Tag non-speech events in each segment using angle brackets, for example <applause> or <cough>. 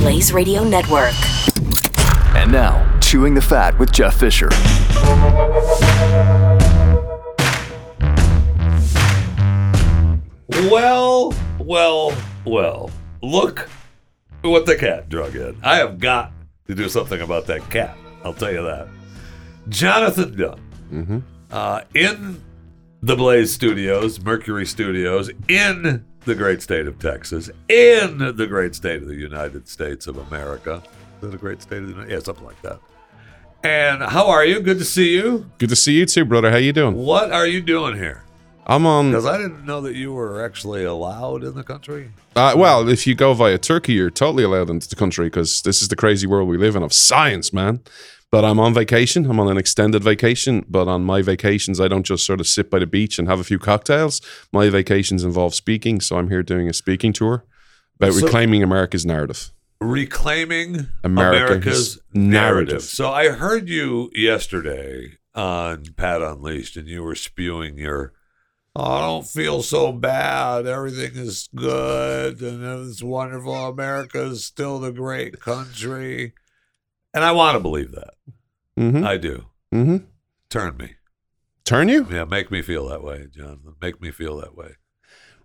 Blaze Radio Network. And now, Chewing the Fat with Jeff Fisher. Well, well, well. Look what the cat drug in. I have got to do something about that cat. I'll tell you that. Jonathon Dunne, uh, in the Blaze Studios, Mercury Studios, in the great state of Texas, in the great state of the United States of America. Is a great state of the United Yeah, something like that. And how are you? Good to see you. Good to see you too, brother. How you doing? What are you doing here? I'm on. Because I didn't know that you were actually allowed in the country. Uh, well, if you go via Turkey, you're totally allowed into the country because this is the crazy world we live in of science, man. But I'm on vacation. I'm on an extended vacation. But on my vacations, I don't just sort of sit by the beach and have a few cocktails. My vacations involve speaking. So I'm here doing a speaking tour about So- reclaiming America's narrative. reclaiming America's America's, narrative. narrative. So I heard you yesterday on Pat Unleashed, and you were spewing your, "Oh, I don't feel so bad. Everything is good, and it's wonderful. America is still the great country." And I want to believe that. Mm-hmm. I do. mm-hmm. Turn me. Turn you? Yeah, make me feel that way, Jonathon. Make me feel that way.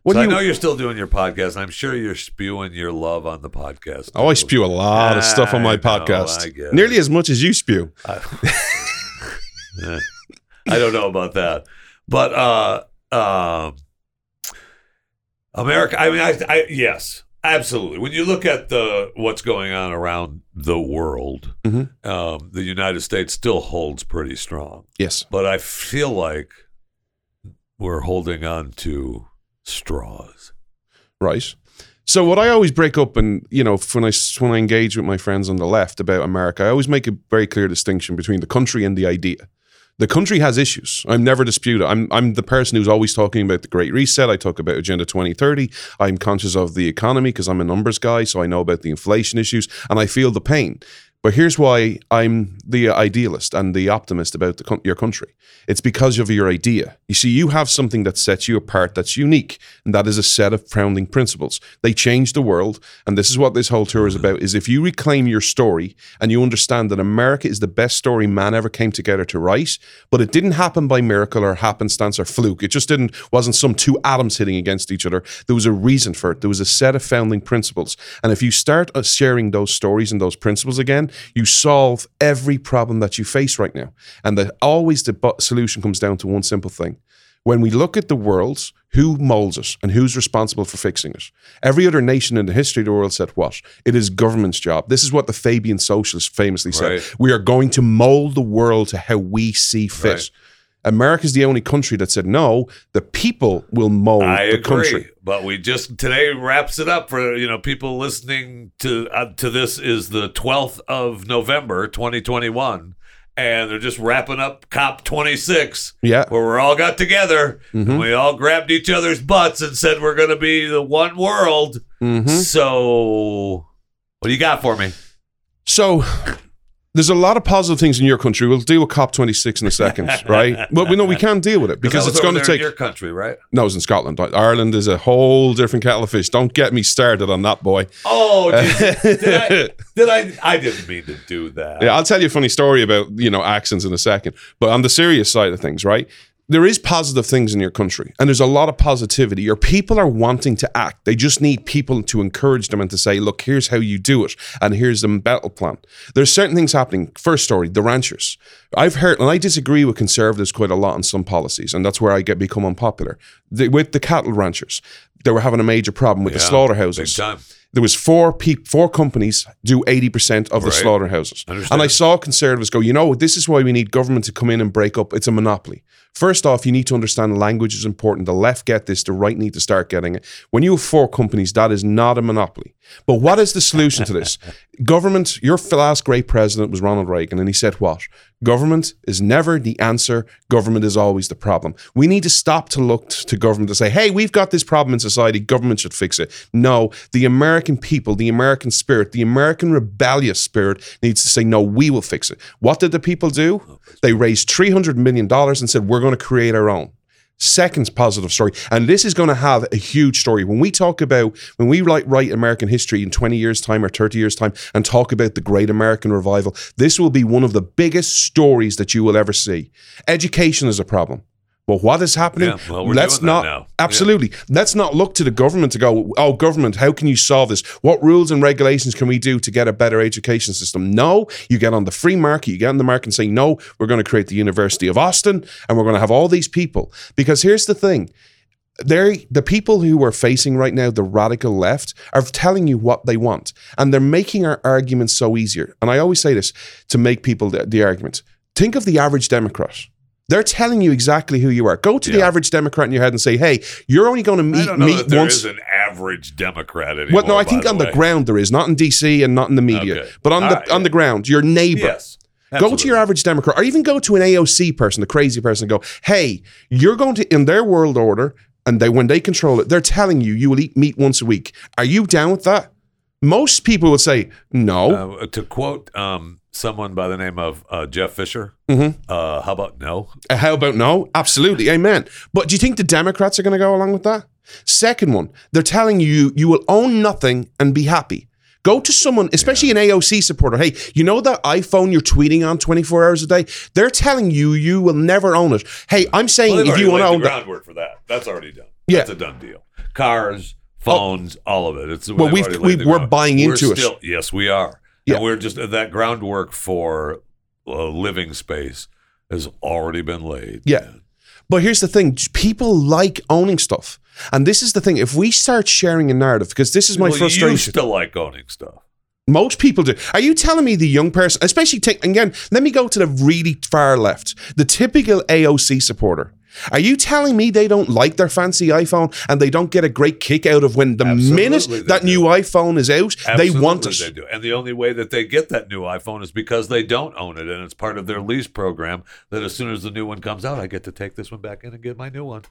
What so do I you? know you're still doing your podcast. I'm sure you're spewing your love on the podcast. oh, I too. spew a lot of stuff on I my know, podcast. I Nearly as much as you spew. I, <laughs> I don't know about that, but uh, um, America. I mean, I, I yes, absolutely. When you look at the what's going on around the world, Mhm. um, the United States still holds pretty strong. Yes. But I feel like we're holding on to straws. right? So what I always break up, and you know, when I when I engage with my friends on the left about America, I always make a very clear distinction between the country and the idea. The country has issues. I'm never disputed. I'm I'm the person who's always talking about the Great Reset. I talk about Agenda 2030. I'm conscious of the economy because I'm a numbers guy, so I know about the inflation issues, and I feel the pain. But here's why I'm the idealist and the optimist about the, your country. It's because of your idea. You see, you have something that sets you apart that's unique, and that is a set of founding principles. They change the world, and this is what this whole tour is about: is if you reclaim your story and you understand that America is the best story man ever came together to write, but it didn't happen by miracle or happenstance or fluke. It just didn't wasn't some two atoms hitting against each other. There was a reason for it. There was a set of founding principles, and if you start uh, sharing those stories and those principles again, you solve every problem that you face right now. And the, always the bu- solution comes down to one simple thing. When we look at the world, who molds it and who's responsible for fixing it? Every other nation in the history of the world said what? It is government's job. This is what the Fabian socialists famously said. We are going to mold the world to how we see fit. Right. America's the only country that said no. The people will mold I the agree, country. but we just today wraps it up for you know people listening to uh, to this is the twelfth of November, twenty twenty one, and they're just wrapping up COP twenty six. Yeah. where we're all got together and we all grabbed each other's butts and said we're going to be the one world. Mhm. So, what do you got for me? So there's a lot of positive things in your country. We'll deal with COP26 in a second, <laughs> right? But we know we can't deal with it because it's going to take. your country, right? No, it's in Scotland. Ireland is a whole different kettle of fish. Don't get me started on that, boy. Oh, <laughs> did, did I? Did I? I didn't mean to do that. Yeah, I'll tell you a funny story about you know accents in a second. But on the serious side of things, right? There is positive things in your country, and there's a lot of positivity. Your people are wanting to act. They just need people to encourage them and to say, "Look, here's how you do it, and here's the battle plan." There's certain things happening. First story: the ranchers. I've heard, and I disagree with conservatives quite a lot on some policies, and that's where I get become unpopular. The, with the cattle ranchers, they were having a major problem with the slaughterhouses. There was four peop four companies do 80% of the Right. slaughterhouses. Understand. And I saw conservatives go, you know, this is why we need government to come in and break up. It's a monopoly. First off, you need to understand language is important. The left get this, the right need to start getting it. When you have four companies, that is not a monopoly. But what is the solution to this? <laughs> Government, your last great president was Ronald Reagan, and he said what? Government is never the answer. Government is always the problem. We need to stop to look to government to say, hey, we've got this problem in society. Government should fix it. No, the American people, the American spirit, the American rebellious spirit needs to say, no, we will fix it. What did the people do? They raised $300 million and said, we're going to create our own. Second positive story, and this is going to have a huge story. When we talk about, when we write, write American history in 20 years' time or 30 years' time and talk about the Great American Revival, this will be one of the biggest stories that you will ever see. Education is a problem. But what is happening? Yeah, well, we're let's not absolutely. Let's not look to the government to go. Oh, government, how can you solve this? What rules and regulations can we do to get a better education system? No, you get on the free market. You get on the market and say, no, we're going to create the University of Austin, and we're going to have all these people. Because here's the thing: they the people who are facing right now the radical left are telling you what they want and they're making our arguments so easier and i always say this to make people the, the argument think of the average democrat they're telling you exactly who you are. Go to the average Democrat in your head and say, "Hey, you're only going to meet meet that there once." is an average Democrat anymore. well, no, I think on the way. ground there is, not in DC and not in the media, Okay. but on the right, on the ground, your neighbor. Yes. Go to your average Democrat, or even go to an AOC person, the crazy person, and go, "Hey, you're going to in their world order, and they when they control it, they're telling you you will eat meat once a week. Are you down with that?" Most people would say no. Uh, to quote um, someone by the name of uh, Jeff Fisher, Mm-hmm. uh, how about no? Uh, How about no? Absolutely, amen. But do you think the Democrats are going to go along with that? Second one, they're telling you you will own nothing and be happy. Go to someone, especially an AOC supporter. Hey, you know that iPhone you're tweeting on 24 hours a day? They're telling you you will never own it. Hey, I'm saying Well, if you want to own the that, groundwork for that, that's already done. Yeah. that's a done deal. Cars, phones, all of it. It's Well, we've, we, we're ground- buying We're into it. Yes, we are. Yeah. And we're just that groundwork for uh, living space has already been laid. Yeah. But here's the thing people like owning stuff. And this is the thing. If we start sharing a narrative, because this is my Well, You frustration. still like owning stuff. Most people do. Are you telling me the young person, especially take again, let me go to the really far left, the typical AOC supporter. Are you telling me they don't like their fancy iPhone and they don't get a great kick out of when the Absolutely minute that do. new iPhone is out, they want Absolutely it? They do. And the only way that they get that new iPhone is because they don't own it. And it's part of their lease program that as soon as the new one comes out, I get to take this one back in and get my new one.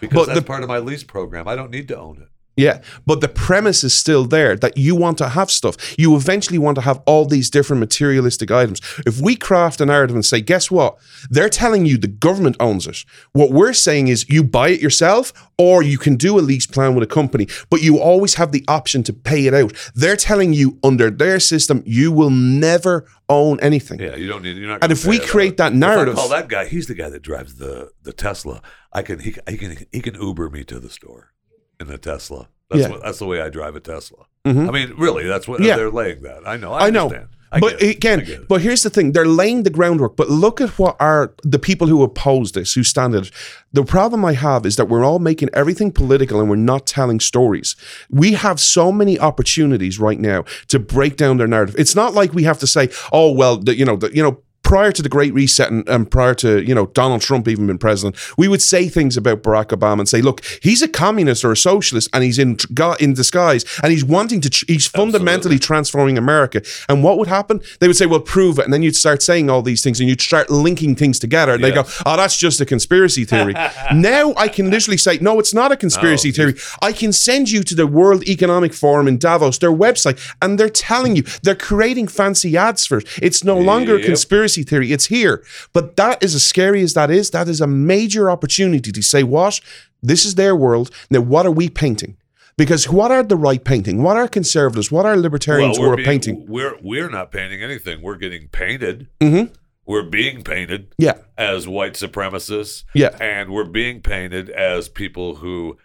Because But that's the- part of my lease program. I don't need to own it. Yeah, but the premise is still there that you want to have stuff. You eventually want to have all these different materialistic items. If we craft a narrative and say, guess what? They're telling you the government owns it. What we're saying is you buy it yourself or you can do a lease plan with a company, but you always have the option to pay it out. They're telling you under their system, you will never own anything. Yeah, you don't need. You're not. And if we create out. that narrative- if I call that guy. He's the guy that drives the the Tesla. I can he, he can he can Uber me to the store in a Tesla. That's Yeah. what, that's the way I drive a Tesla. Mm-hmm. I mean, really, that's what Yeah. they're laying that. I know. I, I know. understand. I but get it. I again, but here's the thing: they're laying the groundwork. But look at what are the people who oppose this, who stand it. The problem I have is that we're all making everything political and we're not telling stories. We have so many opportunities right now to break down their narrative. It's not like we have to say, "Oh well, the, you know, the, you know." Prior to the Great Reset and, and prior to you know Donald Trump even being president, we would say things about Barack Obama and say, "Look, he's a communist or a socialist, and he's in got in disguise, and he's wanting to, he's fundamentally transforming America." And what would happen? They would say, "Well, prove it," and then you'd start saying all these things, and you'd start linking things together. And they go, "Oh, that's just a conspiracy theory." <laughs> now I can literally say, "No, it's not a conspiracy No, theory." I can send you to the World Economic Forum in Davos, their website, and they're telling you they're creating fancy ads for it. It's no longer a Yep. Conspiracy theory; it's here. But that is as scary as that is. That is a major opportunity to say, "What? This is their world. Now, what are we painting?" Because what are the right painting? What are conservatives? What are libertarians we're who are being- painting? We're we're not painting anything. We're getting painted. Mhm. We're being painted Yeah, as white supremacists. Yeah. And we're being painted as people who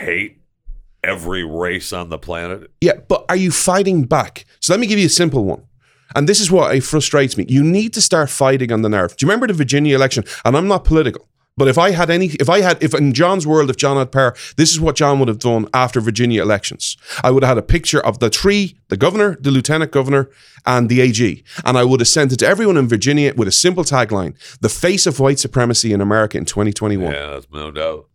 hate every race on the planet. yeah. But are you fighting back? So let me give you a simple one. And this is what it frustrates me. You need to start fighting on the nerve. Do you remember the Virginia election? And I'm not political, But if I had any, if I had, if in John's world, if John had power, this is what John would have done after Virginia elections. I would have had a picture of the three, the governor, the lieutenant governor, and the AG. And I would have sent it to everyone in Virginia with a simple tagline the face of white supremacy in America in 2021. Yeah, that's no doubt.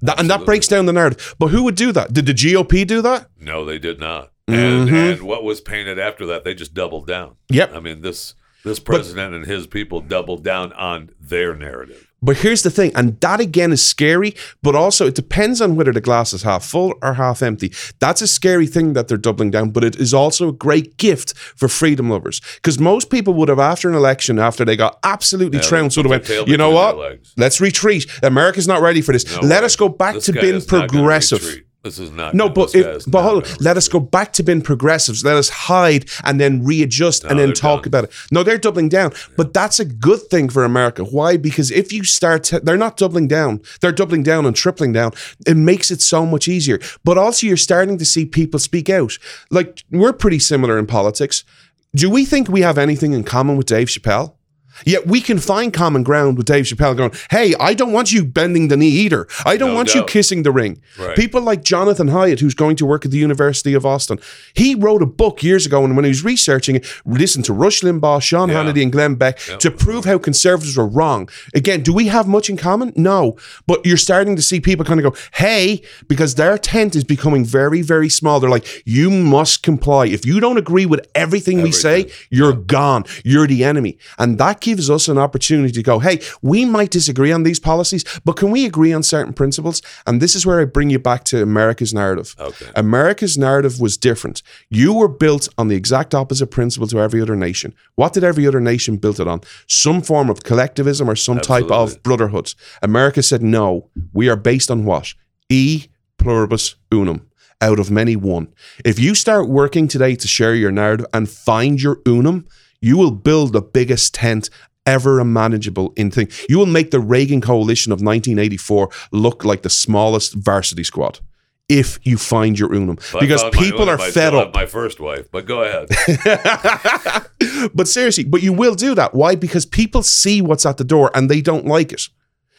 That, and that breaks down the narrative. But who would do that? Did the GOP do that? No, they did not. And and what was painted after that, they just doubled down. Mm-hmm. Yep. I mean this this president and his people doubled down on their narrative. But here's the thing, and that again is scary, but also it depends on whether the glass is half full or half empty. That's a scary thing that they're doubling down, but it is also a great gift for freedom lovers. Because most people would have, after an election, after they got absolutely Yeah, trounced, would have went, you know what? Let's retreat. America's not ready for this. No Let way. us go back This to being is not gonna progressive. This is not No, but if, but hold on, let us go back to being progressives. Let us hide and then readjust and then talk done. about it. No, they're doubling down, but that's a good thing for America. Why? Because if you start, to, they're not doubling down. They're doubling down and tripling down. It makes it so much easier. But also, you're starting to see people speak out. Like we're pretty similar in politics. Do we think we have anything in common with Dave Chappelle? Yet we can find common ground with Dave Chappelle going, hey, I don't want you bending the knee either. I don't No want you kissing the ring. Right. People like Jonathan Haidt, who's going to work at the University of Austin, he wrote a book years ago, and when he was researching it, listened to Rush Limbaugh, Sean Yeah. Hannity, and Glenn Beck to prove how conservatives were wrong. Again, do we have much in common? No. But you're starting to see people kind of go, hey, because their tent is becoming very, very small. They're like, you must comply. If you don't agree with everything, we say, you're gone. You're the enemy. And that gives us an opportunity to go, hey, we might disagree on these policies, but can we agree on certain principles? And this is where I bring you back to America's narrative. Okay. America's narrative was different. You were built on the exact opposite principle to every other nation. What did every other nation build it on? Some form of collectivism or some type of Absolutely. brotherhood. America said, no, we are based on what? E pluribus unum. Out of many, one. If you start working today to share your narrative and find your unum, you will build the biggest tent ever imaginable in thing. You will make the Reagan coalition of 1984 look like the smallest varsity squad if you find your unum. I because people are fed up. My first wife, but go ahead. <laughs> but seriously, but you will do that. Why? Because people see what's at the door and they don't like it.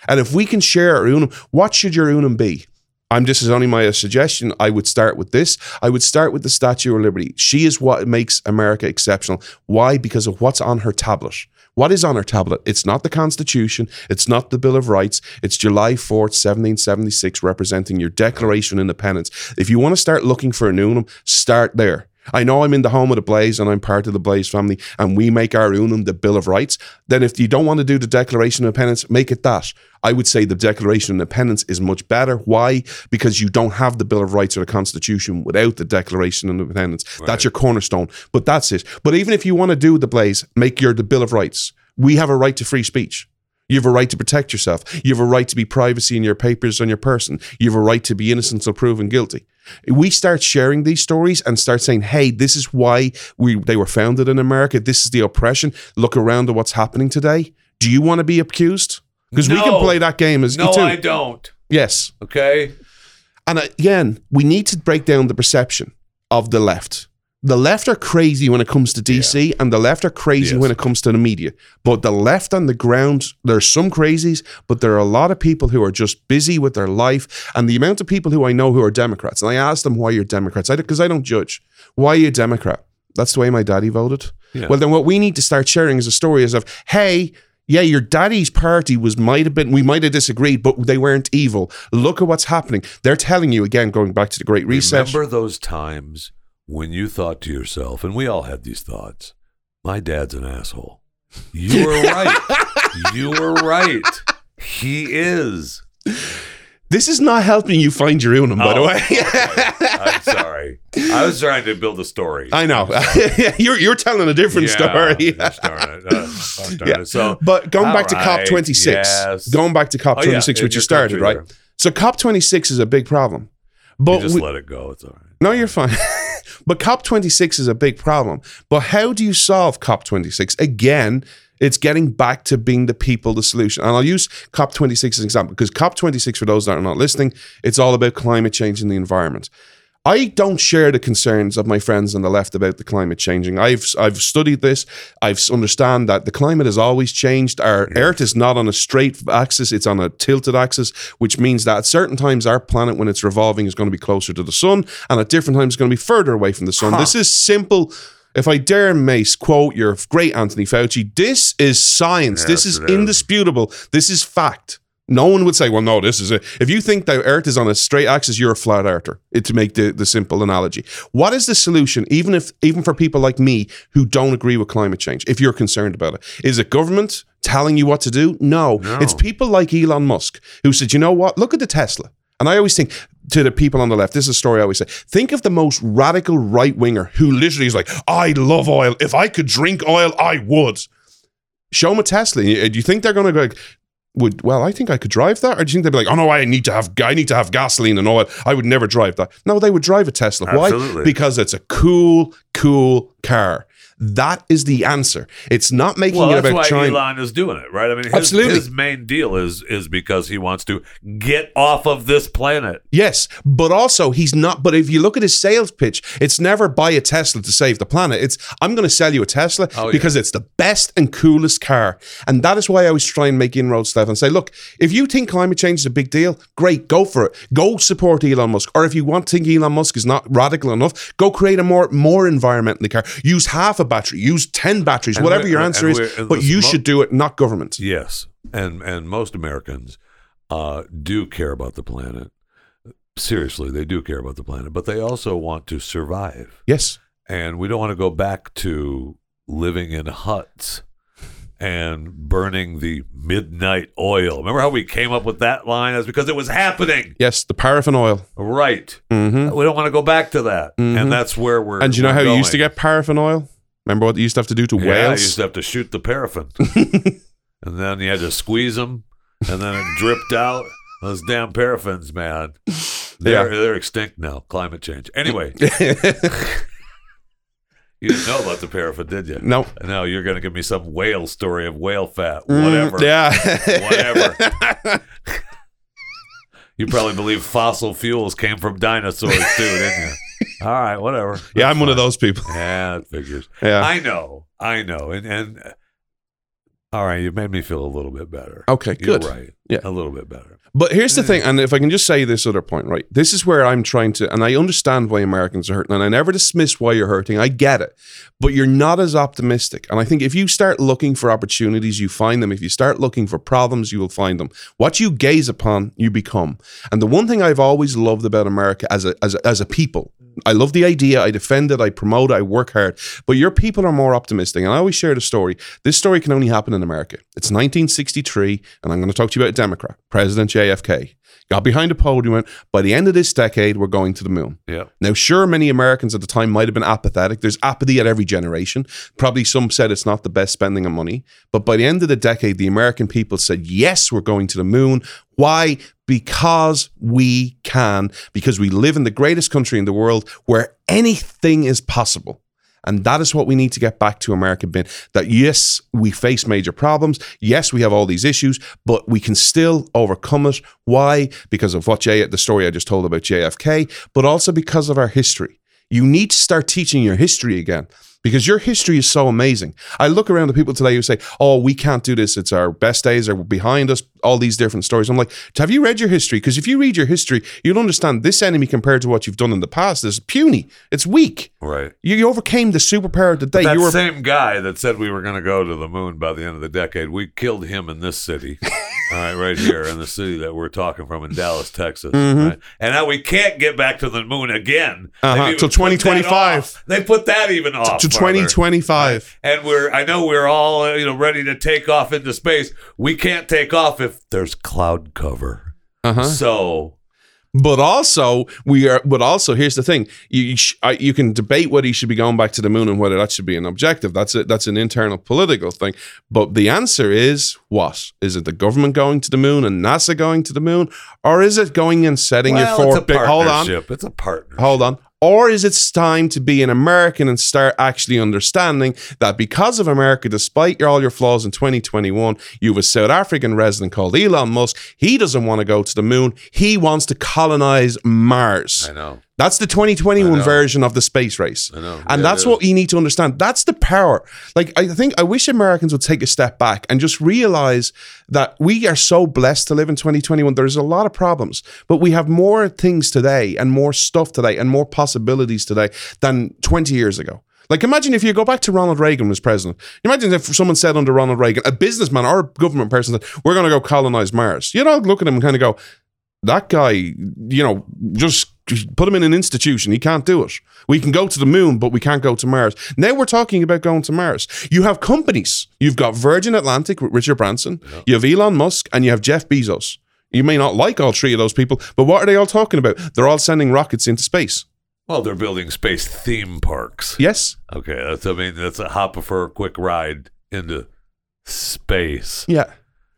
And if we can share our unum, what should your unum be? I'm just as only my suggestion. I would start with this. I would start with the Statue of Liberty. She is what makes America exceptional. Why? Because of what's on her tablet. What is on her tablet? It's not the Constitution. It's not the Bill of Rights. It's July 4th, 1776, representing your Declaration of Independence. If you want to start looking for a new one, start there. I know I'm in the home of the Blaze and I'm part of the Blaze family and we make our unum the Bill of Rights. Then if you don't want to do the Declaration of Independence, make it that. I would say the Declaration of Independence is much better. Why? Because you don't have the Bill of Rights or the Constitution without the Declaration of Independence. That's your cornerstone. But that's it. But even if you want to do the Blaze, make your the Bill of Rights. We have a right to free speech. You have a right to protect yourself. You have a right to be privacy in your papers on your person. You have a right to be innocent until proven guilty. We start sharing these stories and start saying, "Hey, this is why we they were founded in America. This is the oppression. Look around at what's happening today. Do you want to be accused? Because we can play that game as no, too. I don't. Yes, Okay. and again, we need to break down the perception of the left. The left are crazy when it comes to DC, and the left are crazy Yes. when it comes to the media. But the left on the ground, there's some crazies, but there are a lot of people who are just busy with their life. And the amount of people who I know who are Democrats, and I ask them why you're Democrats, because I, don't judge. Why are you a Democrat? That's the way my daddy voted. Yeah. Well, then what we need to start sharing is a story is of, hey, yeah, your daddy's party was might have been we might have disagreed, but they weren't evil. Look at what's happening. They're telling you again, going back to the Great Reset. Remember those times when you thought to yourself, and we all had these thoughts, my dad's an asshole. <laughs> You were right. you were right. He is. This is not helping you find your unum, by the Oh, way. okay. <laughs> I'm sorry. I was trying to build a story. I know. <laughs> you're you're telling a different Yeah, story. darn it. Uh, darn Yeah. it. So, But going back to COP 26, yes. going back to COP Oh, yeah, 26, which you started, right? there. So COP 26 is a big problem. You But just we- let it go. It's all right. no, you're fine. But COP 26 is a big problem. But how do you solve COP 26? Again, it's getting back to being the people the solution. And I'll use COP 26 as an example because COP 26, for those that are not listening, it's all about climate change and the environment. I don't share the concerns of my friends on the left about the climate changing. I've I've studied this. I've understand that the climate has always changed. Our Earth is not on a straight axis; it's on a tilted axis, which means that at certain times our planet, when it's revolving, is going to be closer to the sun, and at different times, it's going to be further away from the sun. This is simple. If I dare, Mace, quote your great Anthony Fauci, this is science. this Yes, is it is. indisputable. This is fact. No one would say, well, no, this is it. If you think that Earth is on a straight axis, you're a flat earther, to make the, the simple analogy. What is the solution, even if even for people like me who don't agree with climate change, if you're concerned about it? Is it government telling you what to do? No. It's people like Elon Musk who said, you know what? Look at the Tesla. And I always think to the people on the left, this is a story I always say. Think of the most radical right winger who literally is like, I love oil. If I could drink oil, I would. Show them a Tesla. Uh, do you think they're going to go like, would well, I think I could drive that, or do you think they'd be like, oh no, I need to have I need to have gasoline and oil. I would never drive that. No, they would drive a Tesla. Absolutely. Why? Because it's a cool, cool car. That is the answer. It's not making Well, it that's about why. Elon is doing it, right? I mean, his, Absolutely. his main deal is is because he wants to get off of this planet. Yes, but also he's not. But if you look at his sales pitch, it's never buy a Tesla to save the planet. It's I'm going to sell you a Tesla Oh, yeah. because it's the best and coolest car, and that is why I always try and make inroads stuff and say, look, if you think climate change is a big deal, great, go for it. Go support Elon Musk, or if you want to think Elon Musk is not radical enough, go create a more more environmentally car. Use half a battery, use ten batteries, And whatever your answer is. But you mo- should do it, not government. Yes, and and most Americans uh, do care about the planet. Seriously, they do care about the planet, but they also want to survive, Yes. and we don't want to go back to living in huts and burning the midnight oil. Remember how we came up with that line? That's because it was happening. Yes, the paraffin oil. Right. hmm We don't want to go back to that, Mhm. and that's where we're. And you know how you used to get paraffin oil? Remember what you used to have to do to Yeah, whales? you used to have to shoot the paraffin, <laughs> and then you had to squeeze them, and then it dripped out. Those damn paraffins, man, they're Yeah. they're extinct now. Climate change. Anyway, <laughs> you didn't know about the paraffin, did you? no. No, you're going to give me some whale story of whale fat, Mm, whatever. yeah. Whatever. <laughs> You probably believe fossil fuels came from dinosaurs too, didn't you? All right, whatever. <laughs> yeah, I'm one of those people. <laughs> Yeah, it figures. Yeah. I know, I know, and and uh, all right, you made me feel a little bit better. Okay, You're good. right. Yeah. a little bit better. But here's the thing, and if I can just say this other point, right? This is where I'm trying to, and I understand why Americans are hurting, and I never dismiss why you're hurting. I get it. But you're not as optimistic. And I think if you start looking for opportunities, you find them. If you start looking for problems, you will find them. What you gaze upon, you become. And the one thing I've always loved about America as a, as a, as a people, I love the idea, I defend it, I promote it, I work hard. But your people are more optimistic. And I always share the story. This story can only happen in America. It's 1963, and I'm going to talk to you about a Democrat, President JFK. Got behind a podium went, by the end of this decade, we're going to the moon. Yeah, Now, sure, many Americans at the time might have been apathetic. There's apathy at every generation. Probably some said it's not the best spending of money. But by the end of the decade, the American people said, yes, we're going to the moon. Why? Because we can, because we live in the greatest country in the world where anything is possible. And that is what we need to get back to America being that yes, we face major problems. Yes, we have all these issues, but we can still overcome it. Why? Because of what J the story I just told about JFK, but also because of our history. You need to start teaching your history again because your history is so amazing. I look around the people today who say, "Oh, we can't do this. It's our best days are behind us." All these different stories. I'm like, have you read your history? Because if you read your history, you'll understand this enemy compared to what you've done in the past is puny. It's weak. right. You, you overcame the superpower of the day. That you were same guy that said we were going to go to the moon by the end of the decade, we killed him in this city. <laughs> Right, right here in the city that we're talking from in Dallas, Texas. Right? And now we can't get back to the moon again. Mm-hmm. Uh-huh, They've put 2025. They put that even off. to farther. 2025. And we're I know we're all uh, you know ready to take off into space. We can't take off if there's cloud cover. Uh-huh. So But also, we are. But also, here's the thing: you you, sh- I, you can debate whether you should be going back to the moon and whether that should be an objective. That's it. That's an internal political thing. But the answer is what? Is it the government going to the moon and NASA going to the moon, or is it going and setting well, it's four a big? Hold on. It's a partnership. hold on. Or is it time to be an American and start actually understanding that because of America, despite all your flaws in 2021, you have a South African resident called Elon Musk. He doesn't want to go to the moon. He wants to colonize Mars. I know. That's the 2021 version of the space race. I know. And Yeah, that's what you need to understand. That's the power. Like, I think, I wish Americans would take a step back and just realize that we are so blessed to live in 2021. There's a lot of problems, but we have more things today and more stuff today and more possibilities today than 20 years ago. Like, imagine if you go back to Ronald Reagan was president. Imagine if someone said under Ronald Reagan, a businessman or a government person said, We're going to go colonize Mars. You'd all look at him and kind of go, that guy, you know, just put him in an institution. He can't do it. We can go to the moon, but we can't go to Mars. Now we're talking about going to Mars. You have companies. You've got Virgin Atlantic with Richard Branson. You have Elon Musk, and you have Jeff Bezos. You may not like all three of those people, but what are they all talking about? They're all sending rockets into space. Well, they're building space theme parks. Yes. Okay, that's I mean that's a hop for a quick ride into space. Yeah.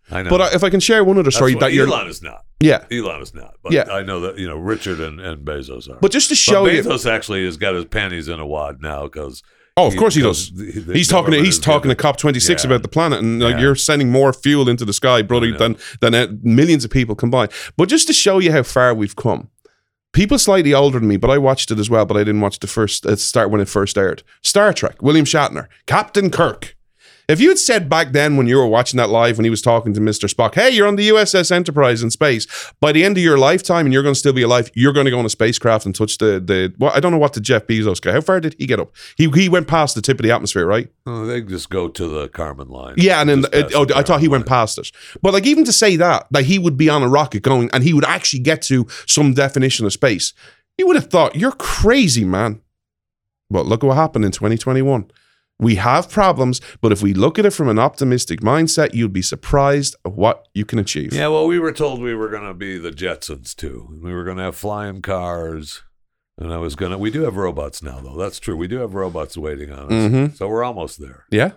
I know. But uh, if I can share one other story that you're, Elon is not. yeah. Elon is not. But Yeah. I know that you know Richard and, and Bezos are. But just to But show you, Bezos actually has got his panties in a wad now because oh, of course he does. He's talking. To, he's talking to giving- COP twenty six Yeah. about the planet, and like, Yeah. you're sending more fuel into the sky, brother, than than uh, millions of people combined. But just to show you how far we've come, people slightly older than me, but I watched it as well. But I didn't watch the first uh, start when it first aired. Star Trek, William Shatner, Captain Kirk. If you had said back then when you were watching that live when he was talking to Mr. Spock, hey, you're on the USS Enterprise in space. By the end of your lifetime and you're going to still be alive, you're going to go on a spacecraft and touch the the well, I don't know what the Jeff Bezos guy. How far did he get up? He he went past the tip of the atmosphere, right? Oh, they just go to the Kármán line. Yeah, and then it, oh, the I thought he went line. past it. But like even to say that, that he would be on a rocket going and he would actually get to some definition of space, you would have thought you're crazy, man. But look what happened in 2021. We have problems, but if we look at it from an optimistic mindset, you'd be surprised at what you can achieve. Yeah, well, we were told we were going to be the Jetsons too. We were going to have flying cars, and I was going to. We do have robots now, though. That's true. We do have robots waiting on us, Mhm. so we're almost there. Yeah.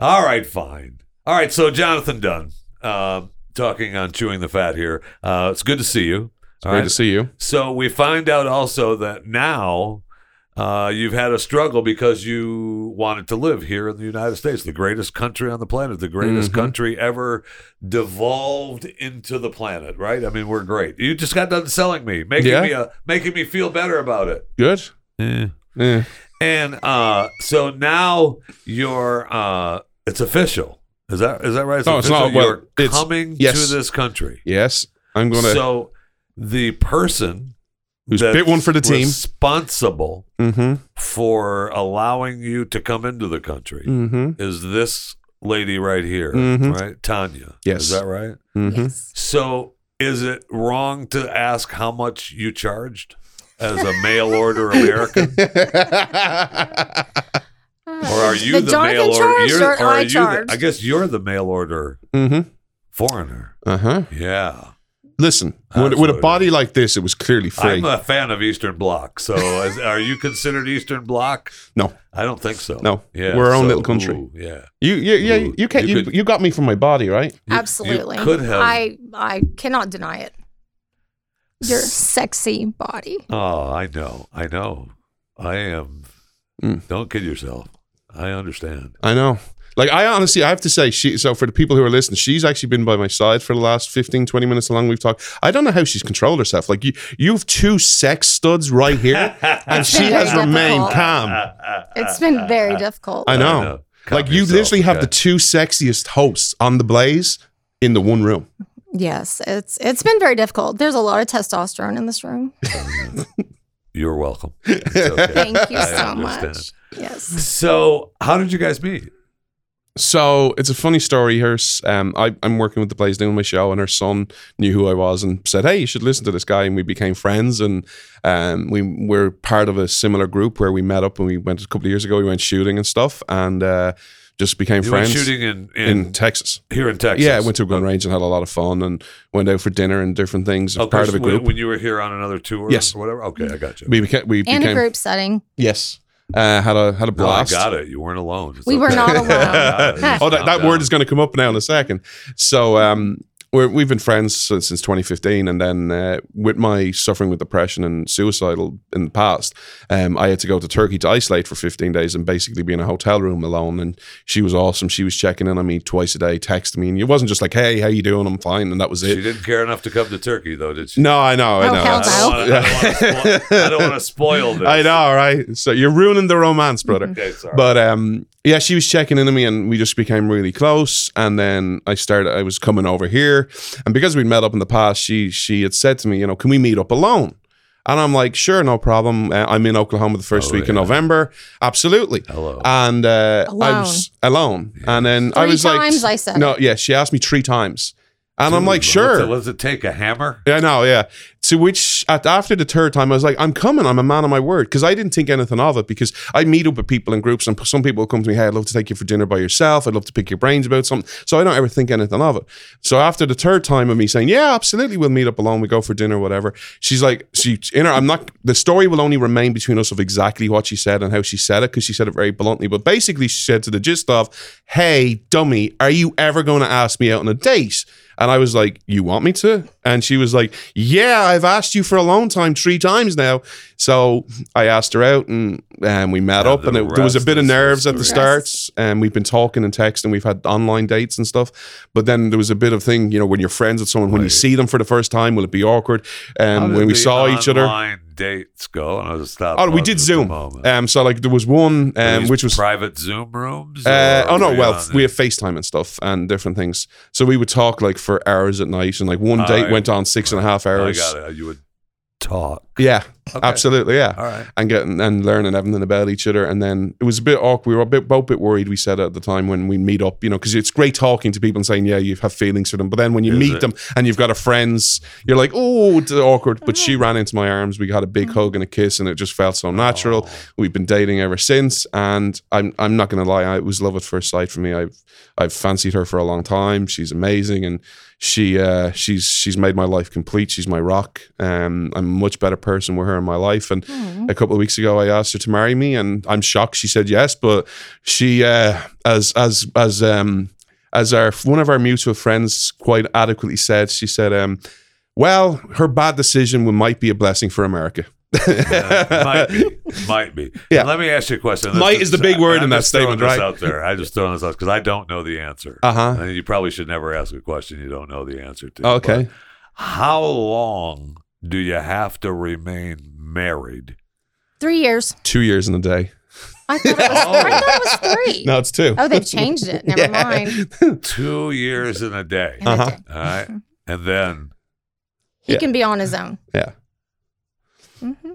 All right, fine. All right, so Jonathon Dunne, um, talking on chewing the fat here. Uh, it's good to see you. All Great right. to see you. So we find out also that now uh, you've had a struggle because you wanted to live here in the United States, the greatest country on the planet, the greatest Mhm. country ever devolved into the planet. Right? I mean, we're great. You just got done selling me, making Yeah. me a, making me feel better about it. Good. Yeah. Yeah. And uh, so now you're uh, it's official. Is that is that right? No, it's official? not. Well, you're it's- coming yes. to this country. Yes. I'm gonna. So the person Who's that's bit one for the team. responsible mm-hmm. for allowing you to come into the country Mm-hmm. is this lady right here, Mhm. right? Tanya. Yes. Is that right? Mm-hmm. Yes. So is it wrong to ask how much you charged as a mail order American? <laughs> Or are you Did the mail order? You're, or or are I you the. I guess you're the mail order mm-hmm. foreigner. Uh-huh. Yeah. Listen, That's with, with a body like this, it was clearly free. I'm a fan of Eastern Bloc. So is, are you considered Eastern Bloc? no, I don't think so. No. Yeah. We're our own so, little country. ooh, yeah. you, you, yeah, Ooh, you can't. you You, could- you got me from my body, right? You- you Absolutely. could have- I I cannot deny it. Your sexy body. Oh, I know. I know. I am. Mm. Don't kid yourself. I understand. I know. Like I honestly, I have to say, she. So for the people who are listening, she's actually been by my side for the last 15, 20 minutes. Along we've talked. I don't know how she's controlled herself. Like you, you have two sex studs right here, <laughs> and she Very has remained calm. It's been very difficult. I know. know. Like you yourself, literally have okay? the two sexiest hosts on the Blaze in the one room. Yes, it's it's been very difficult. There's a lot of testosterone in this room. <laughs> You're welcome. Okay. Thank you I so understand. much. Yes. So, how did you guys meet? So it's a funny story. Her, um, I, I'm working with the Blaze doing my show, and her son knew who I was and said, "Hey, you should listen to this guy." And we became friends, and um, we were part of a similar group where we met up and we went a couple of years ago. We went shooting and stuff, and uh, just became You went friends. shooting in, in, in Texas. here in Texas. Yeah, I went to a gun range and had a lot of fun, and went out for dinner and different things. Oh, part of a group. When you were here on another tour, Yes. or whatever. Okay, I got you. we became. We In became. a group setting. Yes, uh, had a had a No, I blast. got it. You weren't alone. It's We were not alone. <laughs> Oh, that, that word is going to come up now in a second. So, um, we're, we've been friends since, since 2015, and then uh, with my suffering with depression and suicidal in the past, um, I had to go to Turkey to isolate for 15 days and basically be in a hotel room alone. And she was awesome. She was checking in on me twice a day, texting me, and it wasn't just like, "Hey, how you doing? I'm fine," and that was it. She didn't care enough to come to Turkey, though, did she? No, I know, I Oh, know. I don't wanna- I don't wanna spoil- I don't want to spoil <laughs> this. I know, right? So you're ruining the romance, brother. Okay, sorry. But um, yeah, she was checking in on me, and we just became really close. And then I started. I was coming over here, and because we'd met up in the past, she she had said to me, you know, can we meet up alone? And I'm like, sure, no problem. Uh, I'm in Oklahoma the first Oh, week in. November. Absolutely. Hello. And uh, I Alone. was alone. And then I Three was like, times I said no, yeah. She asked me three times, and I'm like, sure. it- does it take? A hammer? Yeah, no, yeah. To which, at, after the third time, I was like, I'm coming. I'm a man of my word. Because I didn't think anything of it. Because I meet up with people in groups, and some people come to me, hey, I'd love to take you for dinner by yourself. I'd love to pick your brains about something. So I don't ever think anything of it. So after the third time of me saying, yeah, absolutely, we'll meet up alone. We go for dinner, whatever. She's like, she, in her, I'm not, the story will only remain between us of exactly what she said and how she said it, because she said it very bluntly. But basically, she said to the gist of, hey, dummy, are you ever going to ask me out on a date? And I was like, You want me to? And she was like, Yeah, I've asked you for a long time, three times now. So I asked her out and um, we met And up, and it, there was a bit of nerves at the history. start. And we've been talking and texting, we've had online dates and stuff. But then there was a bit of thing, you know, when you're friends with someone, when you see them for the first time, will it be awkward? How Um, did when we the saw each other. Dates go? And I was just stop. Oh, we did Zoom. Um, so like there was one, um, which was private Zoom rooms. uh, oh no, well, we have FaceTime and stuff and different things. So we would talk like for hours at night, and like one date yeah. went on six and a half hours. I got it. You would talk. Yeah, Okay. absolutely, yeah. All right. And getting and learning everything about each other, and then it was a bit awkward. We were a bit both a bit worried. We said at the time when we meet up, you know, because it's great talking to people and saying, yeah, you have feelings for them, but then when you Is meet it? them and you've got a friends, you're like, oh, it's awkward. But she ran into my arms. We got a big hug and a kiss, and it just felt so natural. We've been dating ever since, and I'm I'm not gonna lie, I, it was love at first sight for me. I've I've fancied her for a long time. She's amazing, and she uh, she's she's made my life complete. She's my rock. Um, I'm a much better person with her in my life. And a couple of weeks ago, I asked her to marry me, and I'm shocked she said yes. But she, uh, as as as um as our one of our mutual friends quite adequately said, she said, um, well, her bad decision might be a blessing for America. might be, <laughs> might be. Yeah. And let me ask you a question. Might is the big word I'm in that just throwing statement, right? Out there, I just throwing this out because I don't know the answer. Uh-huh. And you probably should never ask a question you don't know the answer to. Okay. But how long do you have to remain married? Three years. Two years in a day. I thought, it was, I thought it was three. No, it's two. Oh, they've changed it. Never Yeah. mind. Two years in a day. And a Uh-huh. day. All right. And then He Yeah. can be on his own. Yeah.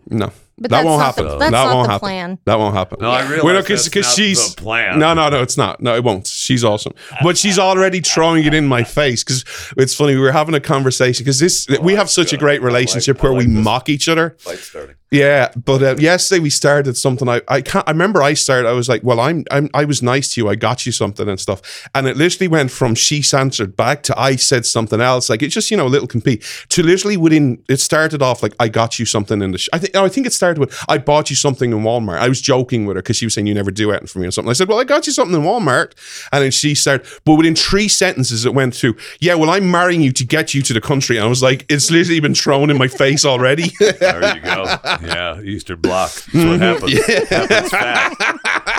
No, But that won't happen. The, that's that not won't the happen. plan. That won't happen. no, I Yeah. realize Well, no, that's 'cause- 'cause not she's- the plan. No, no, no, it's not. No, it won't. She's awesome, but she's already throwing it in my face because it's funny. We were having a conversation because this we oh, have such a great I like- relationship where like we this. mock each other. Light starting. Yeah, but uh, yesterday we started something. I I can't. I remember I started. I was like, "Well, I'm, I'm I was nice to you. I got you something and stuff." And it literally went from she answered back to I said something else. Like it's just you know a little compete to literally within. It started off like I got you something in the. Sh-. I think I think it started with I bought you something in Walmart. I was joking with her because she was saying you never do anything for me or something. I said, "Well, I got you something in Walmart," and then she started. But within three sentences, it went to, "Yeah, well, I'm marrying you to get you to the country." And I was like, "It's literally been thrown in my face already." There you go. <laughs> Yeah, Eastern Bloc. That's what <laughs> happens. Happens fast.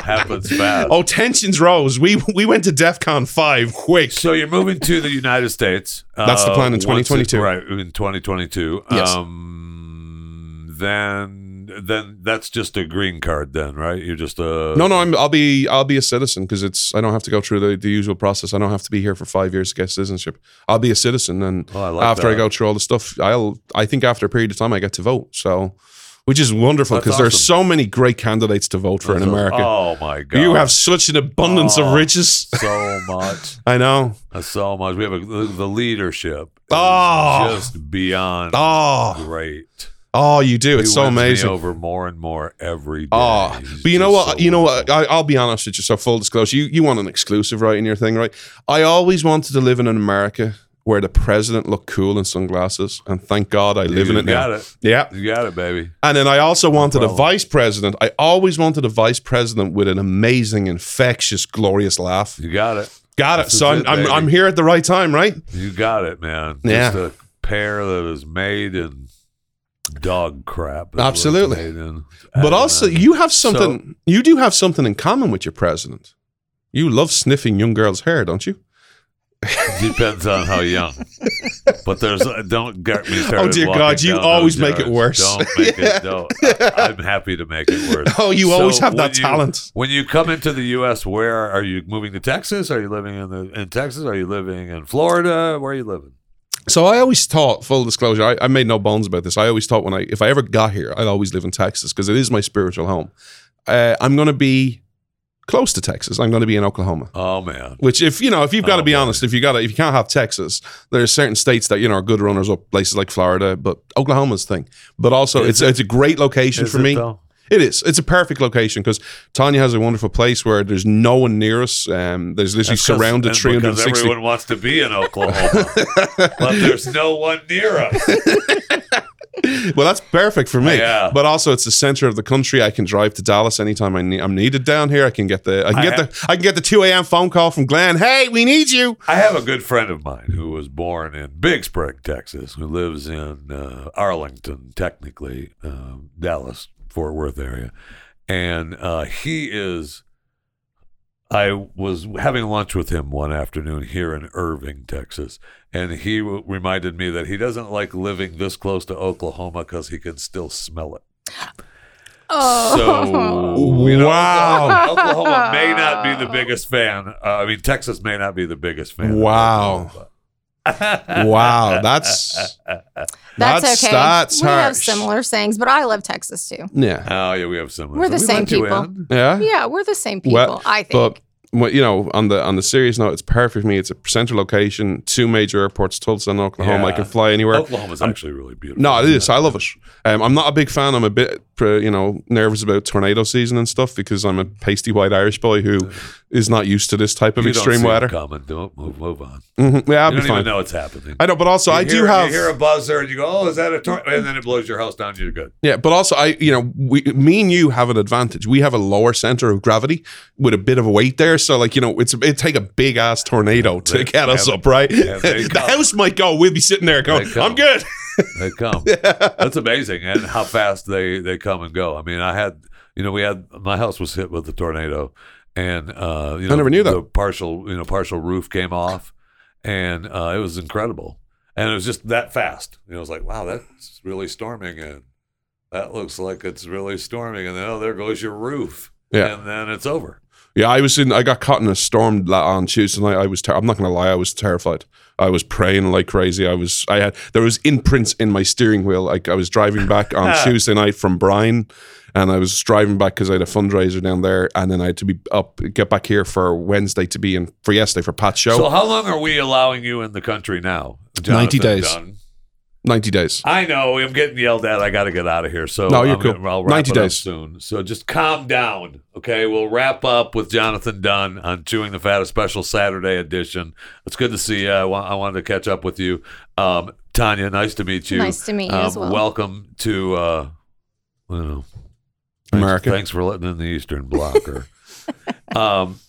Happens fast. Oh, tensions rose. We we went to DEF CON 5 quick. So you're moving to the United States. That's the plan in once it- 2022. right, in 2022. Yes. Um, then, then that's just a green card. Then, right? You're just a No, no, I'm, I'll be I'll be a citizen because it's I don't have to go through the, the usual process. I don't have to be here for five years to get citizenship. I'll be a citizen, and Oh, I like after I that. go through all the stuff, I'll I think after a period of time I get to vote. So, which is wonderful because there are so many great candidates to vote for in America. Oh my god! you have such an abundance Oh. of riches. so much, <laughs> I know. so much. We have a, the, the leadership. Oh. just beyond Oh, great. oh, you do. It's He so amazing. over more and more every ah, day. Oh, He's but you know what? so you know what? I, I'll be honest with you. So full disclosure, you you want an exclusive, right, in your thing, right? I always wanted to live in America where the president looked cool in sunglasses, and thank God I live in it now. got it. Yeah. You got it, baby. And then I also wanted a vice president. I always wanted a vice president with an amazing, infectious, glorious laugh. You got it. Got it. So I'm, it, I'm. I'm here at the right time, right? You got it, man. Yeah. Just a pair that is made in dog crap. is what it's Absolutely. in. But also, uh, you have something. you do have something in common with your president. You love sniffing young girls' hair, don't you? Depends on how young. But there's uh, don't get me started. Oh, dear God, you always make it worse. Don't make it. <laughs> Don't. I, am happy to make it worse. Oh, you always have that you- talent. When you come into the U.S., where are you moving to Texas? Are you living in the in Texas? Are you living in Florida? Where are you living? So I always thought, full disclosure, I, I made no bones about this. I always thought when I, if I ever got here, I'd always live in Texas because it is my spiritual home. Uh, I'm going to be close to Texas. I'm going to be in Oklahoma. Oh man, Which, if you know, if you've got to Oh, be boy. honest, if you got to, if you can't have Texas, there's certain states that you know are good runners up, places like Florida, but Oklahoma's thing. But also, Is it's it? it's a great location for me. though? It is. It's a perfect location because Tanya has a wonderful place where there's no one near us. Um, there's literally That's surrounded and Because 360. everyone wants to be in Oklahoma, <laughs> but there's no one near us. <laughs> Well, that's perfect for me. Yeah. But also, it's the center of the country. I can drive to Dallas anytime I need, I'm needed down here. I can get the I can I get have- the I can get the 2 a.m. phone call from Glenn. Hey, we need you. I have a good friend of mine who was born in Big Spring, Texas, who lives in uh, Arlington, technically, um, Dallas, Fort Worth area. And uh, he is, I was having lunch with him one afternoon here in Irving, Texas. And he w- reminded me that he doesn't like living this close to Oklahoma because he can still smell it. Oh. So, you know, Wow. Oklahoma, <laughs> Oklahoma may not be the biggest fan. Uh, I mean, Texas may not be the biggest fan. of Wow. Oklahoma. Wow, that's That's, That's- okay. that's we have similar sayings, but I love Texas too. yeah, Oh yeah, we have similar. We're the we same people. yeah. Yeah, we're the same people. Well, I think. But well, you know, on the on the serious note, it's perfect for me. It's a central location, two major airports, Tulsa and Oklahoma. I can fly anywhere. Oklahoma's actually really beautiful. No, it is. I love it. Um, I'm not a big fan. I'm a bit, uh, you know, nervous about tornado season and stuff because I'm a pasty white Irish boy who is not used to this type of you extreme weather. Coming. Don't move. Move on. Mhm. Yeah, I'll you be don't fine. even know it's happening. I know, but also You I do hear- have. You hear a buzzer and you go, "Oh, is that a tornado?" And then it blows your house down. You're good. Yeah, but also I, you know, we, me and you have an advantage. We have a lower center of gravity with a bit of a weight there. So, like, you know, it's it take a big ass tornado to They- get us yeah, up, right? yeah, <laughs> the house might go. We'll be sitting there going. "I'm good." They come. <laughs> That's amazing, and how fast they they come and go. I mean, I had you know we had my house was hit with a tornado, and uh, you know I never knew that. the partial you know partial roof came off, and uh, it was incredible, and it was just that fast. You know, it was like wow, that's really storming, and that looks like it's really storming, and then oh, there goes your roof, Yeah. and then it's over. Yeah, I was in. I got caught in a storm on Tuesday night. I was. Ter- I'm not going to lie. I was terrified. I was praying like crazy. I was. I had. There was imprints in my steering wheel. Like I was driving back on <laughs> Tuesday night from Bryan, and I was driving back because I had a fundraiser down there, and then I had to be up, get back here for Wednesday to be in for yesterday for Pat's show. So how long are we allowing you in the country now? 90 days. Dunne? Ninety days. I know I'm getting yelled at. I got to get out of here. So No, you're I'm cool. gonna- I'll wrap 90 it up days. soon. So just calm down, okay? We'll wrap up with Jonathon Dunne on Chewing the Fat, a special Saturday edition. It's good to see you. I, wa- I wanted to catch up with you, um, Tanya. Nice to meet you. Nice to meet you Um, as well. Welcome to uh, I don't know, thanks, America. Thanks for letting in the Eastern Blocker. <laughs> um,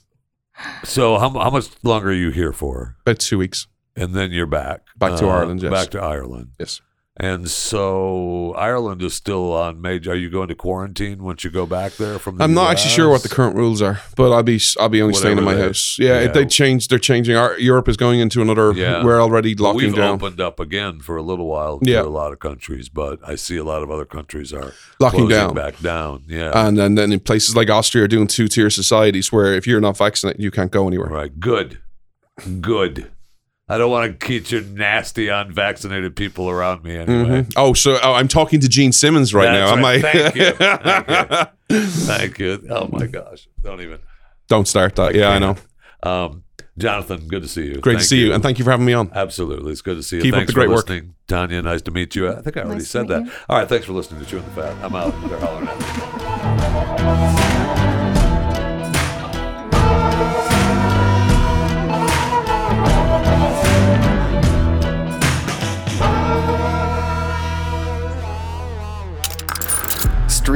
so how how much longer are you here for? About two weeks. And then you're back. Back to Uh, Ireland, yes. Back to Ireland. Yes. And so Ireland is still on major. Are you going to quarantine once you go back there from? The I'm not actually sure what the current rules are, but I'll be. I'll be only staying in my they- house. Yeah, yeah. if they change. They're changing. Our, Europe is going into another. Yeah. We're already locking We've down. opened up again for a little while Yeah. to a lot of countries, but I see a lot of other countries are Locking down. back down. Yeah, And then, then in places like Austria are doing two tier societies where if you're not vaccinated, you can't go anywhere. right. Good, good. I don't want to keep your nasty unvaccinated people around me anyway. Mhm. Oh, so oh, I'm talking to Gene Simmons right That's now. I'm right. like, Thank you. Thank you. <laughs> Thank you. Oh my gosh! Don't even. don't start that. Yeah, I know. Um, Jonathon, good to see you. Great to see you. and thank you for having me on. Absolutely. It's good to see you. Keep up thanks the great for work. listening. Tanya, nice to meet you. I think I already Nice said that. you. All right. Thanks for listening to Chewing the Fat. I'm out. They're hollering at me.